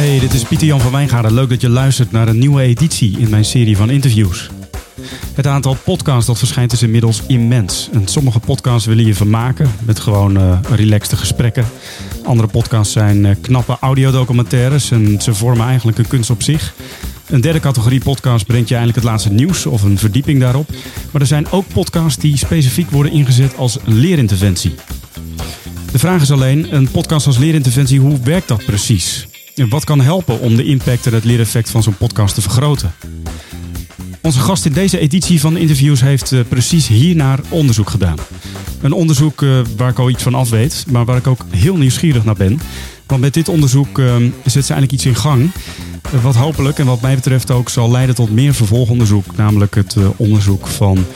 Hey, dit is Pieter Jan van Wijngaarden. Leuk dat je luistert naar een nieuwe editie in mijn serie van interviews. Het aantal podcasts dat verschijnt is inmiddels immens. En sommige podcasts willen je vermaken met gewoon uh, relaxte gesprekken. Andere podcasts zijn uh, knappe audiodocumentaires en ze vormen eigenlijk een kunst op zich. Een derde categorie podcast brengt je eigenlijk het laatste nieuws of een verdieping daarop. Maar er zijn ook podcasts die specifiek worden ingezet als leerinterventie. De vraag is alleen, een podcast als leerinterventie, hoe werkt dat precies? Wat kan helpen om de impact en het leereffect van zo'n podcast te vergroten? Onze gast in deze editie van interviews heeft uh, precies hiernaar onderzoek gedaan. Een onderzoek uh, waar ik al iets van af weet, maar waar ik ook heel nieuwsgierig naar ben. Want met dit onderzoek uh, zet ze eigenlijk iets in gang. wat hopelijk en wat mij betreft ook zal leiden tot meer vervolgonderzoek. Namelijk het onderzoek van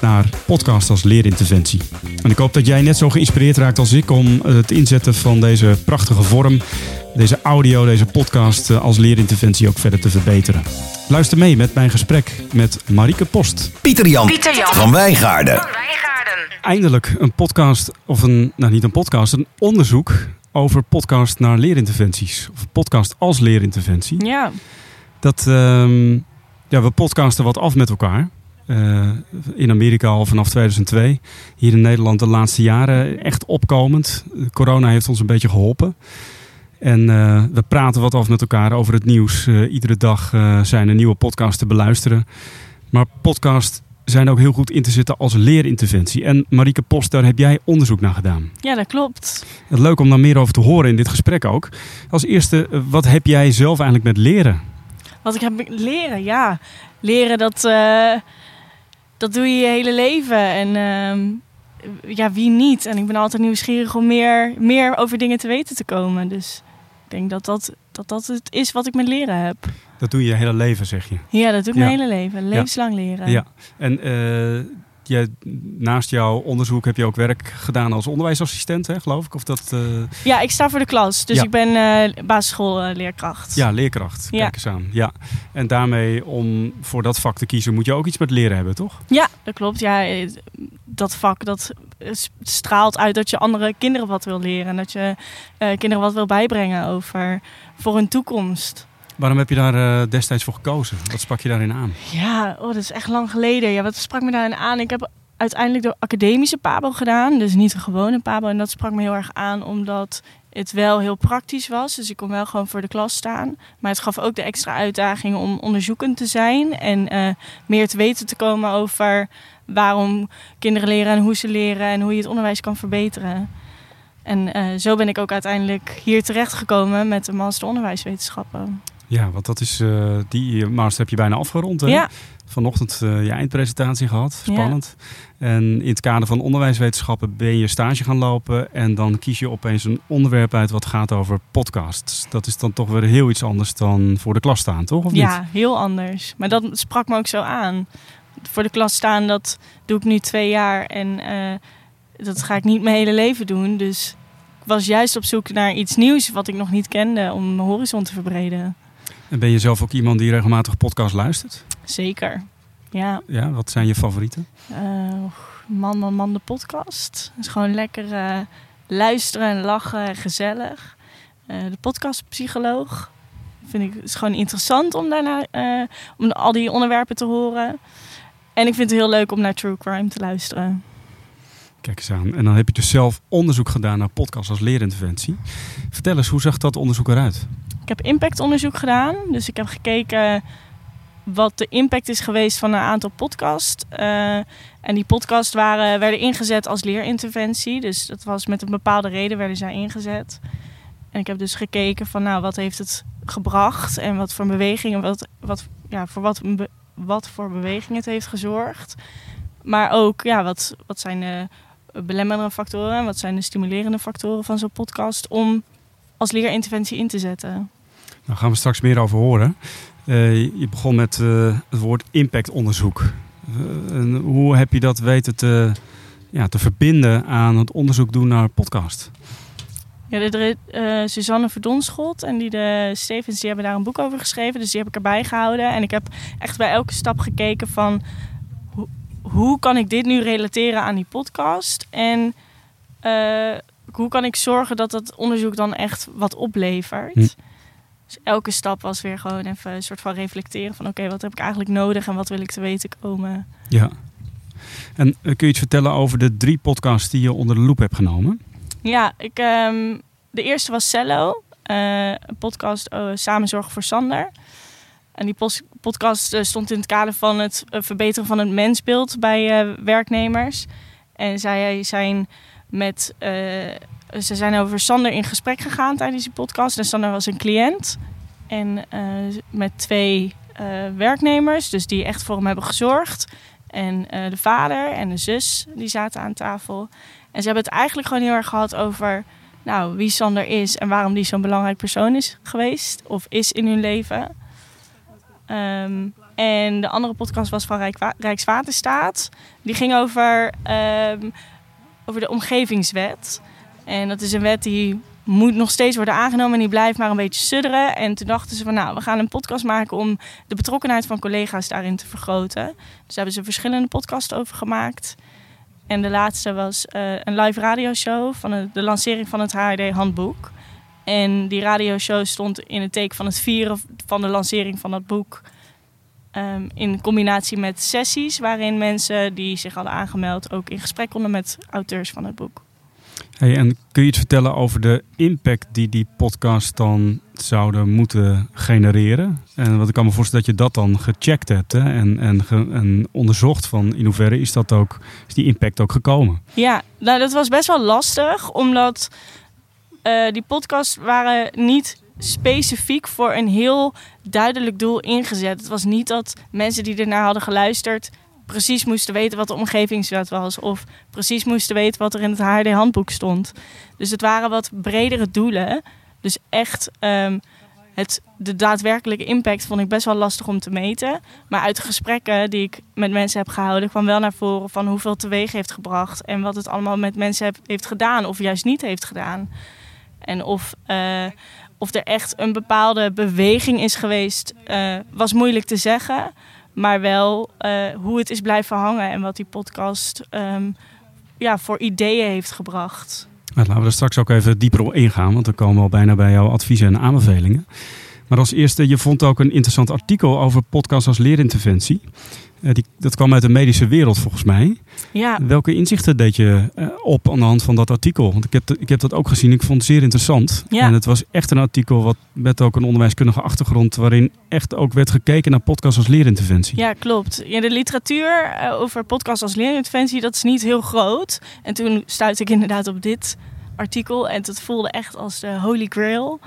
naar podcast als leerinterventie. En ik hoop dat jij net zo geïnspireerd raakt als ik om het inzetten van deze prachtige vorm, deze audio, deze podcast als leerinterventie ook verder te verbeteren. Luister mee met mijn gesprek met Marieke Post. Pieter Jan, Pieter Jan. van Wijngaarden. Van Wijngaarden. Eindelijk een podcast, of een, nou niet een podcast, een onderzoek over podcast naar leerinterventies. Of podcast als leerinterventie. Ja. Dat, uh, ja, we podcasten wat af met elkaar. Uh, in Amerika al vanaf 2002. Hier in Nederland de laatste jaren echt opkomend. Corona heeft ons een beetje geholpen. En uh, we praten wat af met elkaar over het nieuws. Uh, iedere dag zijn er nieuwe podcasts te beluisteren. Maar podcasts zijn ook heel goed in te zetten als leerinterventie. En Marieke Post, daar heb jij onderzoek naar gedaan. Ja, dat klopt. Het leuk om daar meer over te horen in dit gesprek ook. Als eerste, wat heb jij zelf eigenlijk met leren? Wat ik heb met leren? Ja, leren dat dat doe je je hele leven. En uh, ja, wie niet? En ik ben altijd nieuwsgierig om meer, meer over dingen te weten te komen. Dus ik denk dat dat, dat, dat het is wat ik met leren heb. Dat doe je je hele leven, zeg je? Ja, dat doe ik mijn hele leven. Levenslang leren. Ja, en uh, naast jouw onderzoek heb je ook werk gedaan als onderwijsassistent, hè, geloof ik? Of dat, uh... Ja, ik sta voor de klas. Dus ik ben uh, basisschoolleerkracht. ja, leerkracht. Kijk eens aan. Ja. En daarmee, om voor dat vak te kiezen, moet je ook iets met leren hebben, toch? Ja, dat klopt. Ja, eh, dat vak dat straalt uit dat je andere kinderen wat wil leren. En dat je uh, kinderen wat wil bijbrengen over voor hun toekomst. Waarom heb je daar uh, destijds voor gekozen? Wat sprak je daarin aan? Ja, oh, dat is echt lang geleden. Ja, wat sprak me daarin aan? Ik heb uiteindelijk de academische Pabo gedaan, dus niet de gewone Pabo. En dat sprak me heel erg aan, omdat het wel heel praktisch was. Dus ik kon wel gewoon voor de klas staan. Maar het gaf ook de extra uitdaging om onderzoekend te zijn en uh, meer te weten te komen over waarom kinderen leren en hoe ze leren en hoe je het onderwijs kan verbeteren. En uh, zo ben ik ook uiteindelijk hier terechtgekomen met de master onderwijswetenschappen. Ja, want dat is, uh, die master heb je bijna afgerond. Hè? Ja. Vanochtend uh, je eindpresentatie gehad. Spannend. Ja. En in het kader van onderwijswetenschappen ben je stage gaan lopen. En dan kies je opeens een onderwerp uit wat gaat over podcasts. Dat is dan toch weer heel iets anders dan voor de klas staan, toch? Of ja, niet? heel anders. Maar dat sprak me ook zo aan. Voor de klas staan, dat doe ik nu twee jaar. En uh, dat ga ik niet mijn hele leven doen. Dus ik was juist op zoek naar iets nieuws wat ik nog niet kende. Om mijn horizon te verbreden. En ben je zelf ook iemand die regelmatig podcast luistert? Zeker, ja. Ja, wat zijn je favorieten? Uh, man, man, man, de podcast. Het is gewoon lekker uh, luisteren en lachen en gezellig. Uh, de podcastpsycholoog. Vind ik, het is gewoon interessant om daarna om al die onderwerpen te horen. En ik vind het heel leuk om naar True Crime te luisteren. Kijk eens aan. En dan heb je dus zelf onderzoek gedaan naar podcasts als leerinterventie. Vertel eens, hoe zag dat onderzoek eruit? Ik heb impactonderzoek gedaan. Dus ik heb gekeken wat de impact is geweest van een aantal podcasts. Uh, en die podcasts waren, werden ingezet als leerinterventie. Dus dat was met een bepaalde reden werden zij ingezet. En ik heb dus gekeken van nou, wat heeft het gebracht en wat voor bewegingen, wat, wat, ja, voor wat, wat voor beweging het heeft gezorgd. Maar ook ja, wat, wat zijn de belemmerende factoren en wat zijn de stimulerende factoren van zo'n podcast om als leerinterventie in te zetten. Daar gaan we straks meer over horen. Uh, je begon met uh, het woord impactonderzoek. Uh, hoe heb je dat weten te, ja, te verbinden aan het onderzoek doen naar podcast? Ja, de, Suzanne Verdonschot en die de Stevens die hebben daar een boek over geschreven. Dus die heb ik erbij gehouden. En ik heb echt bij elke stap gekeken van... Ho hoe kan ik dit nu relateren aan die podcast? En hoe kan ik zorgen dat dat onderzoek dan echt wat oplevert? Hm. Dus elke stap was weer gewoon even een soort van reflecteren van oké, wat heb ik eigenlijk nodig en wat wil ik te weten komen. Ja. En kun je iets vertellen over de drie podcasts die je onder de loep hebt genomen? Ja, ik, ehm, de eerste was Cello, een podcast uh, Samen Zorgen voor Sander. En die podcast eh, stond in het kader van het eh, verbeteren van het mensbeeld bij werknemers. En zij zijn met. Ze zijn over Sander in gesprek gegaan tijdens die podcast. En Sander was een cliënt. En met twee werknemers, dus die echt voor hem hebben gezorgd. En de vader en de zus, die zaten aan tafel. En ze hebben het eigenlijk gewoon heel erg gehad over nou, wie Sander is en waarom die zo'n belangrijk persoon is geweest of is in hun leven. Um, en de andere podcast was van Rijk, Rijkswaterstaat. Die ging over, um, over de omgevingswet. En dat is een wet die moet nog steeds worden aangenomen en die blijft maar een beetje sudderen. En toen dachten ze van nou, we gaan een podcast maken om de betrokkenheid van collega's daarin te vergroten. Dus daar hebben ze verschillende podcasts over gemaakt. En de laatste was uh, een live radioshow van de, lancering van het HRD-handboek. En die radioshow stond in het teken van het vieren van de lancering van dat boek. Um, in combinatie met sessies waarin mensen die zich hadden aangemeld ook in gesprek konden met auteurs van het boek. En kun je iets vertellen over de impact die die podcast dan zouden moeten genereren? En wat ik kan me voorstellen dat je dat dan gecheckt hebt hè? En, en, onderzocht van in hoeverre is, dat ook, is die impact ook gekomen? Ja, nou dat was best wel lastig, omdat uh, die podcasts waren niet specifiek voor een heel duidelijk doel ingezet. Het was niet dat mensen die ernaar hadden geluisterd precies moesten weten wat de omgevingswet was. Of precies moesten weten wat er in het HRD-handboek stond. Dus het waren wat bredere doelen. Dus echt um, het, de daadwerkelijke impact vond ik best wel lastig om te meten. Maar uit de gesprekken die ik met mensen heb gehouden, kwam wel naar voren van hoeveel teweeg heeft gebracht. En wat het allemaal met mensen heeft gedaan of juist niet heeft gedaan. En of, uh, of er echt een bepaalde beweging is geweest, uh, was moeilijk te zeggen. Maar wel uh, hoe het is blijven hangen en wat die podcast um, ja, voor ideeën heeft gebracht. Nou, laten we er straks ook even dieper op ingaan, want we komen al bijna bij jouw adviezen en aanbevelingen. Maar als eerste, je vond ook een interessant artikel over podcast als leerinterventie. Uh, die, dat kwam uit de medische wereld volgens mij. Ja. Welke inzichten deed je uh, op aan de hand van dat artikel? Want ik heb, ik heb dat ook gezien. Ik vond het zeer interessant. Ja. En het was echt een artikel wat, met ook een onderwijskundige achtergrond... waarin echt ook werd gekeken naar podcast als leerinterventie. Ja, klopt. Ja, de literatuur uh, over podcast als leerinterventie, dat is niet heel groot. En toen stuitte ik inderdaad op dit artikel. En het voelde echt als de holy grail.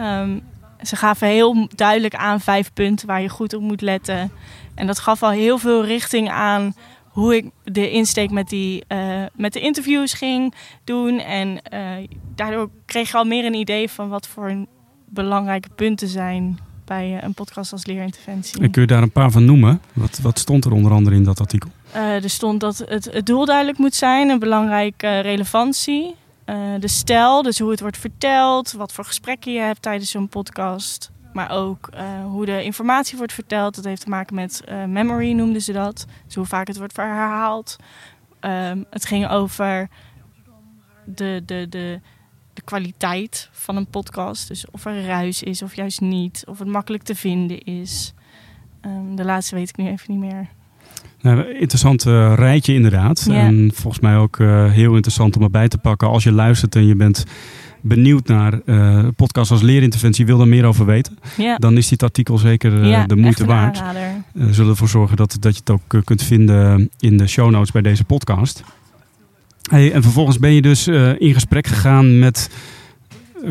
Um, ze gaven heel duidelijk aan vijf punten waar je goed op moet letten. En dat gaf al heel veel richting aan hoe ik de insteek met, die, uh, met de interviews ging doen. En uh, daardoor kreeg je al meer een idee van wat voor belangrijke punten zijn bij uh, een podcast als leerinterventie. En kun je daar een paar van noemen? Wat, wat stond er onder andere in dat artikel? er stond dat het, het doel duidelijk moet zijn, een belangrijke relevantie. Uh, de stijl, dus hoe het wordt verteld, wat voor gesprekken je hebt tijdens zo'n podcast. Maar ook uh, hoe de informatie wordt verteld. Dat heeft te maken met uh, memory, noemden ze dat. Dus hoe vaak het wordt herhaald. Um, het ging over de, de, de, de kwaliteit van een podcast. Dus of er ruis is of juist niet. Of het makkelijk te vinden is. Um, de laatste weet ik nu even niet meer. Nou, interessant uh, rijtje inderdaad. En volgens mij ook uh, heel interessant om erbij te pakken. Als je luistert en je bent benieuwd naar uh, podcast als leerinterventie, wil er meer over weten. Ja. Dan is dit artikel zeker de moeite waard. We zullen ervoor zorgen dat, dat je het ook kunt vinden in de show notes bij deze podcast. Hey, en vervolgens ben je dus in gesprek gegaan met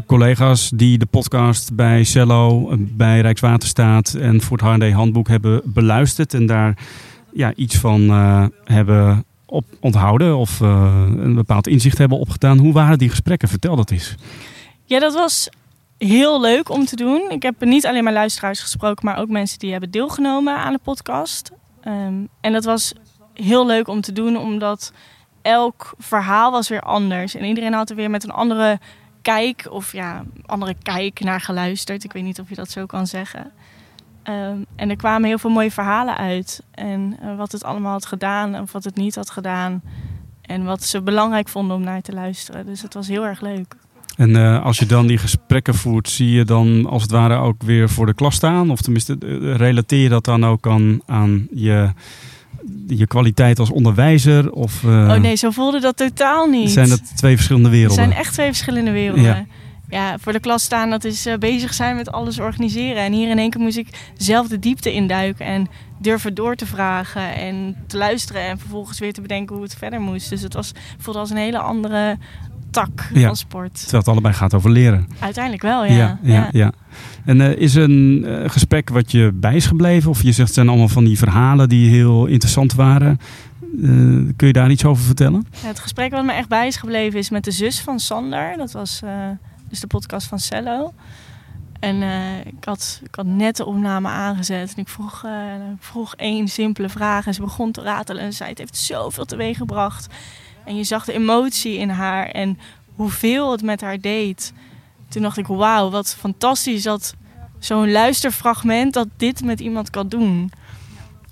collega's die de podcast bij Cello, bij Rijkswaterstaat en voor het HND handboek hebben beluisterd en daar ja, iets van uh, hebben op onthouden of uh, een bepaald inzicht hebben opgedaan. Hoe waren die gesprekken? Vertel dat eens. Ja, dat was heel leuk om te doen. Ik heb niet alleen maar luisteraars gesproken, maar ook mensen die hebben deelgenomen aan de podcast. Um, en dat was heel leuk om te doen, omdat elk verhaal was weer anders. En iedereen had er weer met een andere kijk of ja, andere kijk naar geluisterd. Ik weet niet of je dat zo kan zeggen. Um, en er kwamen heel veel mooie verhalen uit. En uh, wat het allemaal had gedaan en wat het niet had gedaan. En wat ze belangrijk vonden om naar te luisteren. Dus het was heel erg leuk. En uh, als je dan die gesprekken voert, zie je dan als het ware ook weer voor de klas staan? Of tenminste, relateer je dat dan ook aan, aan je je kwaliteit als onderwijzer? Of, uh, oh nee, zo voelde dat totaal niet. Zijn dat twee verschillende werelden? Het zijn echt twee verschillende werelden. Ja. Ja voor de klas staan, dat is uh, bezig zijn met alles organiseren. En hier in één keer moest ik zelf de diepte induiken en durven door te vragen en te luisteren. En vervolgens weer te bedenken hoe het verder moest. Dus het was, voelde als een hele andere tak van sport. Terwijl het allebei gaat over leren. Uiteindelijk wel, ja. ja, ja, ja. En uh, is een uh, gesprek wat je bij is gebleven? Of je zegt het zijn allemaal van die verhalen die heel interessant waren. Uh, kun je daar iets over vertellen? Ja, het gesprek wat me echt bij is gebleven is met de zus van Sander. Dat was dus de podcast van Cello. En ik, had, ik had net de opname aangezet en ik vroeg, vroeg één simpele vraag. En ze begon te ratelen en zei: Het heeft zoveel teweeg gebracht. En je zag de emotie in haar en hoeveel het met haar deed. Toen dacht ik, wauw, wat fantastisch dat zo'n luisterfragment dat dit met iemand kan doen.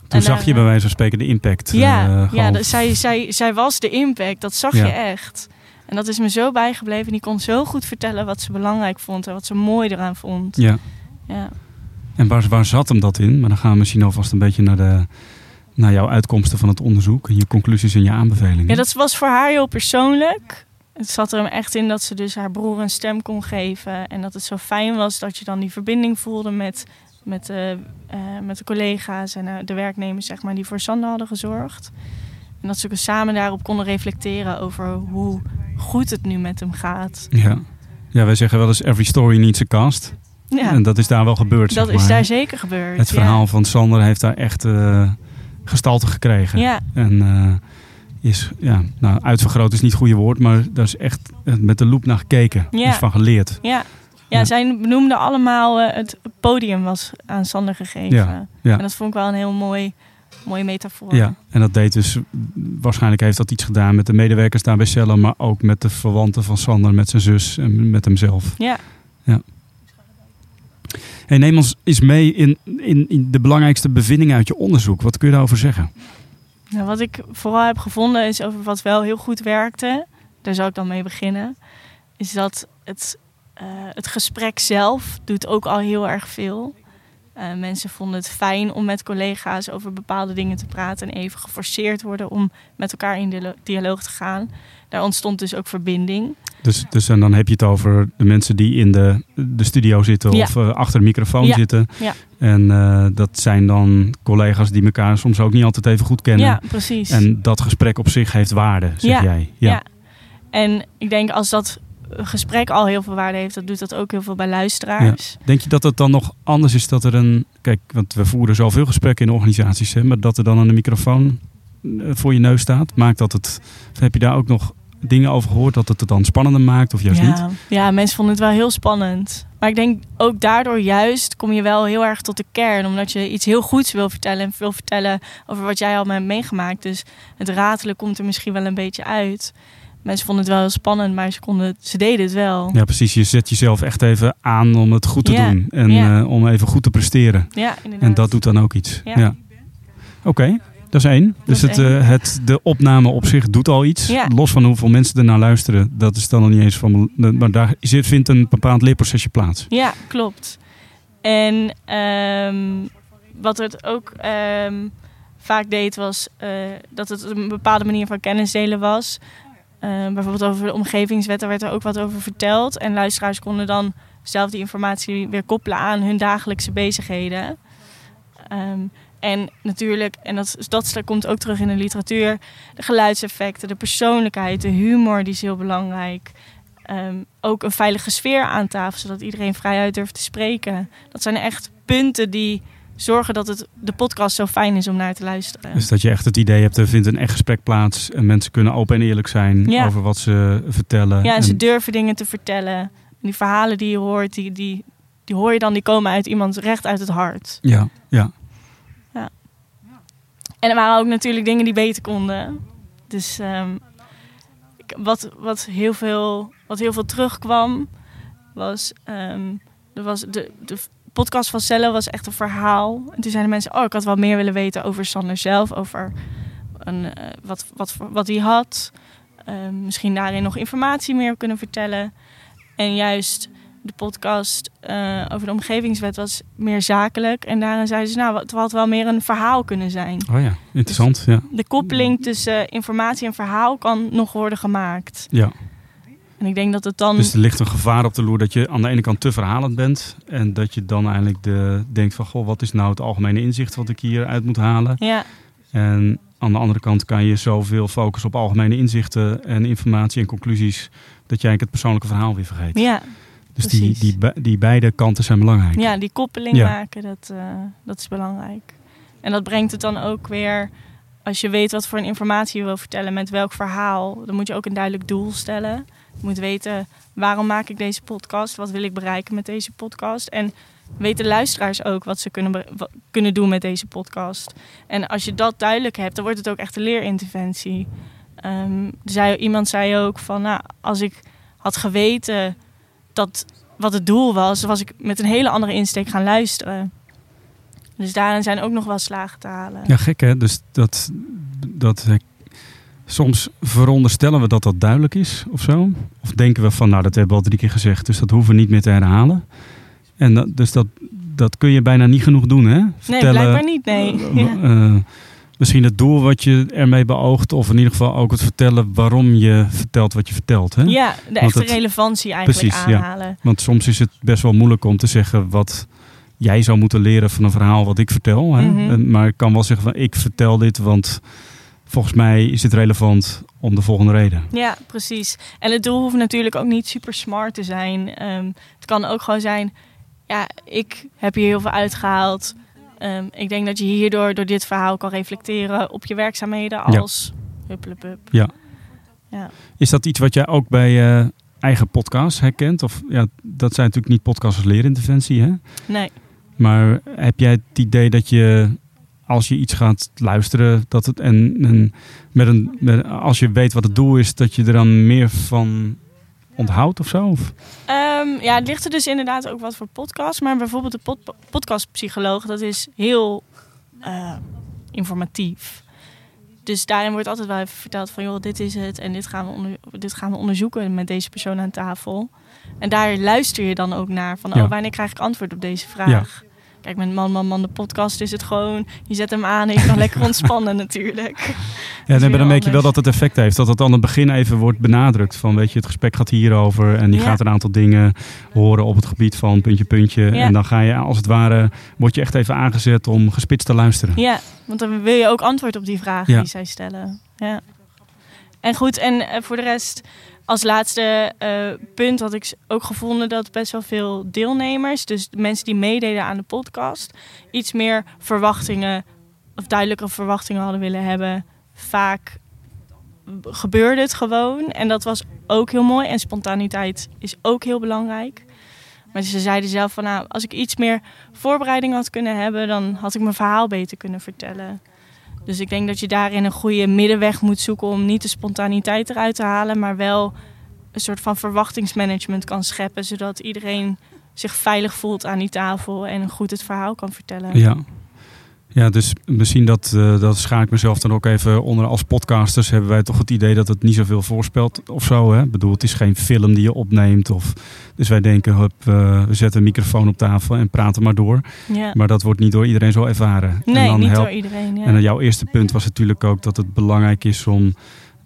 Toen zag je eh, bij wijze van spreken de impact. Ja, ja zij, zij, zij was de impact, dat zag je echt. En dat is me zo bijgebleven. Die kon zo goed vertellen wat ze belangrijk vond en wat ze mooi eraan vond. Ja. ja. En waar, waar zat hem dat in? Maar dan gaan we misschien alvast een beetje naar de, naar jouw uitkomsten van het onderzoek en je conclusies en je aanbevelingen. Ja, dat was voor haar heel persoonlijk. Het zat er hem echt in dat ze dus haar broer een stem kon geven. En dat het zo fijn was dat je dan die verbinding voelde met, met, de, uh, met de collega's en uh, de werknemers zeg maar, die voor Sander hadden gezorgd. En dat ze samen daarop konden reflecteren over hoe goed het nu met hem gaat. Ja, ja wij zeggen wel eens every story needs a cast. Ja. En dat is daar wel gebeurd. Dat is daar zeker gebeurd. Het verhaal van Sander heeft daar echt... Uh, gestalte gekregen. Ja. En uh, is, ja, nou, uitvergroot is niet het goede woord, maar daar is echt met de loop naar gekeken. Ja. Is van geleerd. Ja. Ja, ja. zij benoemden allemaal uh, het podium was aan Sander gegeven. Ja. ja. En dat vond ik wel een heel mooi, mooie metafoor. Ja, en dat deed dus, waarschijnlijk heeft dat iets gedaan met de medewerkers daar bij Cello, maar ook met de verwanten van Sander, met zijn zus en met hemzelf. Ja. ja. Hey, neem ons eens mee in, in, in, de belangrijkste bevindingen uit je onderzoek. Wat kun je daarover zeggen? Nou, wat ik vooral heb gevonden is over wat wel heel goed werkte. Daar zou ik dan mee beginnen. Is dat het, uh, het gesprek zelf doet ook al heel erg veel. Uh, mensen vonden het fijn om met collega's over bepaalde dingen te praten en even geforceerd worden om met elkaar in dialoog te gaan. Daar ontstond dus ook verbinding. Dus, dus en dan heb je het over de mensen die in de, de studio zitten of uh, achter de microfoon zitten. Ja. En uh, dat zijn dan collega's die elkaar soms ook niet altijd even goed kennen. Ja, precies. En dat gesprek op zich heeft waarde, zeg jij. Ja. En ik denk als dat gesprek al heel veel waarde heeft, dat doet dat ook heel veel bij luisteraars. Denk je dat het dan nog anders is dat er een. Kijk, want we voeren zoveel gesprekken in organisaties, hè, maar dat er dan een microfoon eh, voor je neus staat, maakt dat het. Heb je daar ook nog dingen over gehoord dat het het dan spannender maakt of juist ja, niet? Ja, mensen vonden het wel heel spannend. Maar ik denk ook daardoor juist kom je wel heel erg tot de kern. Omdat je iets heel goeds wil vertellen en wil vertellen over wat jij al hebt meegemaakt. Dus het ratelen komt er misschien wel een beetje uit. Mensen vonden het wel heel spannend, maar ze, konden, ze deden het wel. Ja, precies. Je zet jezelf echt even aan om het goed te doen. En uh, om even goed te presteren. Ja, inderdaad. En dat doet dan ook iets. Ja. Oké. Dat is één. dus het, uh, het, de opname op zich doet al iets. Los van hoeveel mensen er naar luisteren. Dat is dan nog niet eens van. Maar daar vindt een bepaald leerprocesje plaats. Ja, klopt. En um, wat het ook um, vaak deed was uh, dat het een bepaalde manier van kennis delen was. Uh, bijvoorbeeld over de omgevingswetten werd er ook wat over verteld. En luisteraars konden dan zelf die informatie weer koppelen aan hun dagelijkse bezigheden. Um, en natuurlijk, en dat, dat komt ook terug in de literatuur, de geluidseffecten, de persoonlijkheid, de humor, die is heel belangrijk. Um, ook een veilige sfeer aan tafel, zodat iedereen vrijuit durft te spreken. Dat zijn echt punten die zorgen dat het, de podcast zo fijn is om naar te luisteren. Dus dat je echt het idee hebt, er vindt een echt gesprek plaats en mensen kunnen open en eerlijk zijn over wat ze vertellen. Ja, en, ze durven dingen te vertellen. En die verhalen die je hoort, die, die, die hoor je dan, die komen uit iemand recht uit het hart. Ja, ja. En er waren ook natuurlijk dingen die beter konden. Dus um, wat, wat, heel veel, wat heel veel terugkwam, was, um, er was de, de podcast van Celle was echt een verhaal. En toen zeiden mensen, oh, ik had wel meer willen weten over Sander zelf, over een, uh, wat, wat, wat hij had. Um, misschien daarin nog informatie meer kunnen vertellen. En juist de podcast uh, over de omgevingswet was meer zakelijk. En daarin zeiden ze, nou, het had wel meer een verhaal kunnen zijn. Oh ja, interessant. Dus ja. De koppeling tussen informatie en verhaal kan nog worden gemaakt. Ja. En ik denk dat het dan... Dus er ligt een gevaar op de loer dat je aan de ene kant te verhalend bent. En dat je dan eigenlijk de, denkt van, goh, wat is nou het algemene inzicht wat ik hier uit moet halen? Ja. En aan de andere kant kan je zoveel focussen op algemene inzichten en informatie en conclusies, dat je eigenlijk het persoonlijke verhaal weer vergeet. Ja, dus die, die, die beide kanten zijn belangrijk. Ja, die koppeling maken, dat, uh, dat is belangrijk. En dat brengt het dan ook weer, als je weet wat voor een informatie je wil vertellen, met welk verhaal, dan moet je ook een duidelijk doel stellen. Moet weten, waarom maak ik deze podcast? Wat wil ik bereiken met deze podcast? En weten luisteraars ook wat ze kunnen, kunnen doen met deze podcast. En als je dat duidelijk hebt, dan wordt het ook echt een leerinterventie. Um, zei, iemand zei ook van, nou, als ik had geweten dat wat het doel was, was ik met een hele andere insteek gaan luisteren. Dus daarin zijn ook nog wel slagen te halen. Ja, gek hè? Dus dat, dat soms veronderstellen we dat dat duidelijk is of zo. Of denken we van, nou dat hebben we al drie keer gezegd, dus dat hoeven we niet meer te herhalen. En dat, dus dat, dat kun je bijna niet genoeg doen hè? Vertellen, nee, blijkbaar niet, nee. Uh, misschien het doel wat je ermee beoogt, of in ieder geval ook het vertellen waarom je vertelt wat je vertelt. Hè? Ja, de echte relevantie eigenlijk precies, aanhalen. Ja. Want soms is het best wel moeilijk om te zeggen wat jij zou moeten leren van een verhaal wat ik vertel. Hè? Mhm. Maar ik kan wel zeggen van ik vertel dit, want volgens mij is het relevant om de volgende reden. Ja, precies. En het doel hoeft natuurlijk ook niet super smart te zijn. Um, het kan ook gewoon zijn, ja, ik heb hier heel veel uitgehaald. Um, ik denk dat je hierdoor door dit verhaal kan reflecteren op je werkzaamheden als ja. Ja. ja. Is dat iets wat jij ook bij je eigen podcast herkent? Of ja, dat zijn natuurlijk niet podcasts als leerinterventie, hè? Nee. Maar heb jij het idee dat je als je iets gaat luisteren, dat het en, en met een, met, als je weet wat het doel is, dat je er dan meer van onthoudt of zo? Of? Ehm, ja, het ligt er dus inderdaad ook wat voor podcasts. Maar bijvoorbeeld de pod podcastpsycholoog, dat is heel uh, informatief. Dus daarin wordt altijd wel even verteld van... joh, dit is het en dit gaan we, dit gaan we onderzoeken met deze persoon aan tafel. En daar luister je dan ook naar van... oh, wanneer krijg ik antwoord op deze vraag? Ja. Kijk, met Man Man Man de podcast is het gewoon... je zet hem aan en je kan lekker ontspannen natuurlijk. Ja, dan, dan merk je wel dat het effect heeft. Dat het aan het begin even wordt benadrukt. Van weet je, het gesprek gaat hierover. En die gaat een aantal dingen horen op het gebied van puntje, puntje. En dan ga je als het ware... word je echt even aangezet om gespitst te luisteren. Ja, want dan wil je ook antwoord op die vragen die zij stellen. Ja. En goed, en eh, voor de rest als laatste uh, punt had ik ook gevonden dat best wel veel deelnemers, dus de mensen die meededen aan de podcast, iets meer verwachtingen of duidelijke verwachtingen hadden willen hebben. Vaak gebeurde het gewoon en dat was ook heel mooi. En spontaniteit is ook heel belangrijk. Maar ze zeiden zelf van nou, als ik iets meer voorbereiding had kunnen hebben, dan had ik mijn verhaal beter kunnen vertellen. Dus ik denk dat je daarin een goede middenweg moet zoeken om niet de spontaniteit eruit te halen, maar wel een soort van verwachtingsmanagement kan scheppen, zodat iedereen zich veilig voelt aan die tafel en goed het verhaal kan vertellen. Ja. Ja, dus misschien dat, uh, dat schaar ik mezelf dan ook even onder. Als podcasters hebben wij toch het idee dat het niet zoveel voorspelt of zo. Hè? Ik bedoel, het is geen film die je opneemt. Of, dus wij denken, hup, uh, we zetten een microfoon op tafel en praten maar door. Ja. Maar dat wordt niet door iedereen zo ervaren. Nee, en dan niet door iedereen. Ja. En jouw eerste punt was natuurlijk ook dat het belangrijk is om...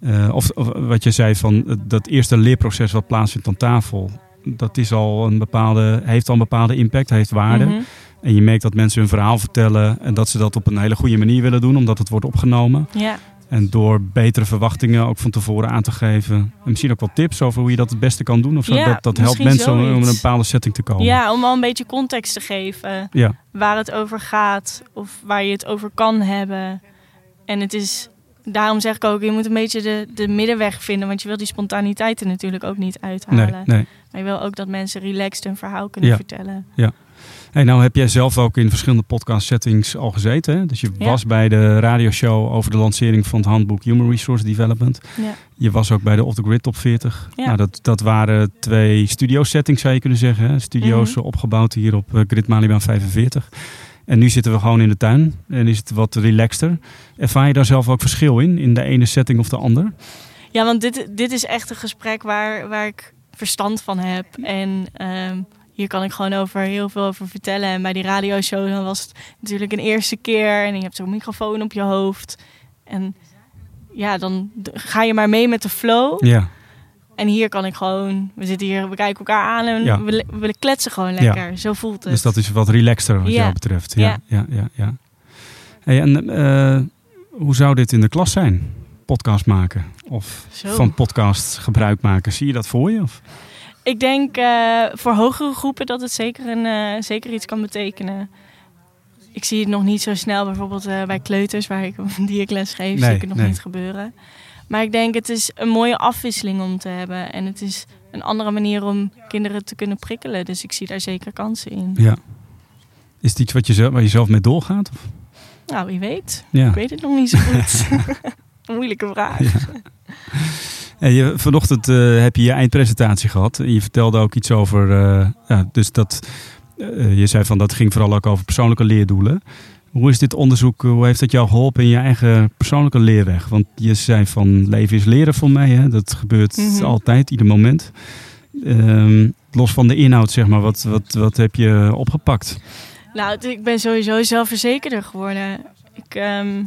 Uh, of, of, wat je zei van dat eerste leerproces wat plaatsvindt aan tafel. Dat is al een bepaalde, heeft al een bepaalde impact, heeft waarde. Mm en je merkt dat mensen hun verhaal vertellen en dat ze dat op een hele goede manier willen doen, omdat het wordt opgenomen. Ja. En door betere verwachtingen ook van tevoren aan te geven. En misschien ook wel tips over hoe je dat het beste kan doen. Of zo. Ja, dat, dat helpt mensen om in een bepaalde setting te komen. Ja, om al een beetje context te geven. Ja. Waar het over gaat. Of waar je het over kan hebben. En het is, daarom zeg ik ook, je moet een beetje de, de middenweg vinden. Want je wil die spontaniteit er natuurlijk ook niet uithalen. Nee, nee. Maar je wil ook dat mensen relaxed hun verhaal kunnen ja. vertellen. Ja. Hey, nou heb jij zelf ook in verschillende podcast settings al gezeten. Hè? Dus je was bij de radioshow over de lancering van het handboek Human Resource Development. Ja. Je was ook bij de Off the Grid Top 40. Nou, dat, dat waren twee studio settings zou je kunnen zeggen. Hè? Studio's mhm. opgebouwd hier op uh, Grid Malibaan 45. En nu zitten we gewoon in de tuin en is het wat relaxter. Ervaar je daar zelf ook verschil in, in de ene setting of de ander? Ja, want dit, dit is echt een gesprek waar, waar ik verstand van heb. En ehm, hier kan ik gewoon over heel veel over vertellen. En bij die radioshow dan was het natuurlijk een eerste keer. En je hebt zo'n microfoon op je hoofd. En ja, dan ga je maar mee met de flow. Ja. En hier kan ik gewoon, we zitten hier, we kijken elkaar aan en we, we kletsen gewoon lekker. Zo voelt het. Dus dat is wat relaxter wat jou betreft. Ja, ja, ja. ja, Hey, en uh, hoe zou dit in de klas zijn? Podcast maken of van podcast gebruik maken. Zie je dat voor je? Of? Ik denk uh, voor hogere groepen dat het zeker, een, uh, zeker iets kan betekenen. Ik zie het nog niet zo snel, bijvoorbeeld bij kleuters, waar ik die ik les geef, nee, zie ik het nog niet gebeuren. Maar ik denk het is een mooie afwisseling om te hebben. En het is een andere manier om kinderen te kunnen prikkelen. Dus ik zie daar zeker kansen in. Ja. Is het iets wat je zelf, waar je zelf mee doorgaat? Of? Nou, wie weet. Ja. Ik weet het nog niet zo goed. Moeilijke vraag. Ja. je, vanochtend uh, heb je je eindpresentatie gehad. Je vertelde ook iets over. Uh, ja, dus dat. Uh, je zei van dat ging vooral ook over persoonlijke leerdoelen. Hoe is dit onderzoek, hoe heeft dat jou geholpen in je eigen persoonlijke leerweg? Want je zei van leven is leren voor mij. Hè? Dat gebeurt mhm. altijd, ieder moment. Um, los van de inhoud, zeg maar, wat, wat, wat heb je opgepakt? Nou, ik ben sowieso zelfverzekerder geworden. Ik, um,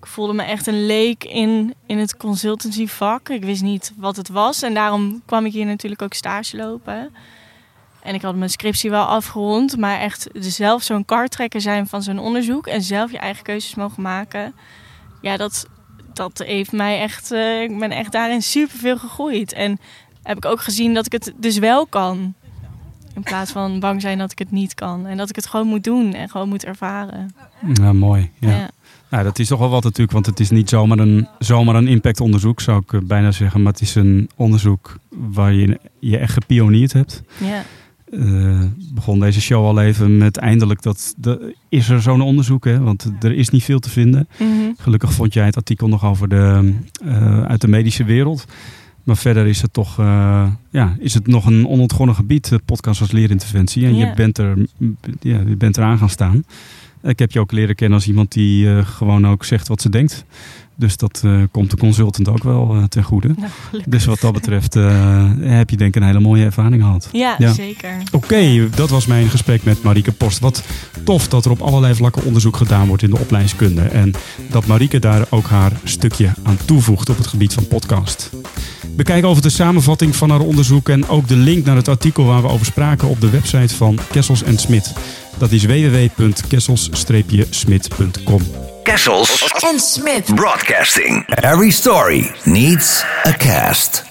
ik voelde me echt een leek in, in het consultancyvak. Ik wist niet wat het was en daarom kwam ik hier natuurlijk ook stage lopen. En ik had mijn scriptie wel afgerond, maar echt zelf zo'n kartrekker zijn van zo'n onderzoek en zelf je eigen keuzes mogen maken. Ja, dat, dat heeft mij echt, uh, ik ben echt daarin superveel gegroeid. En heb ik ook gezien dat ik het dus wel kan. In plaats van bang zijn dat ik het niet kan. En dat ik het gewoon moet doen en gewoon moet ervaren. Ja, mooi. Ja. ja. Nou, dat is toch wel wat natuurlijk, want het is niet zomaar een, zomaar een impactonderzoek, zou ik bijna zeggen. Maar het is een onderzoek waar je je echt gepioneerd hebt. Ja uh, begon deze show al even met eindelijk dat de, is er zo'n onderzoek, hè? want er is niet veel te vinden. Mhm. Gelukkig vond jij het artikel nog over de, uh, uit de medische wereld. Maar verder is het toch uh, ja, is het nog een onontgonnen gebied, podcast als leerinterventie. En je, bent er, ja, je bent eraan gaan staan. Ik heb je ook leren kennen als iemand die gewoon ook zegt wat ze denkt. Dus dat uh, komt de consultant ook wel uh, ten goede. Nou, dus wat dat betreft heb je denk ik een hele mooie ervaring gehad. Ja, ja. zeker. Oké, okay, dat was mijn gesprek met Marieke Post. Wat tof dat er op allerlei vlakken onderzoek gedaan wordt in de opleidingskunde. En dat Marieke daar ook haar stukje aan toevoegt op het gebied van podcast. Bekijk over de samenvatting van haar onderzoek en ook de link naar het artikel waar we over spraken op de website van Kessels Smit. Dat is www.kessels-smit.com. Kessels and Smith Broadcasting. Every story needs a cast.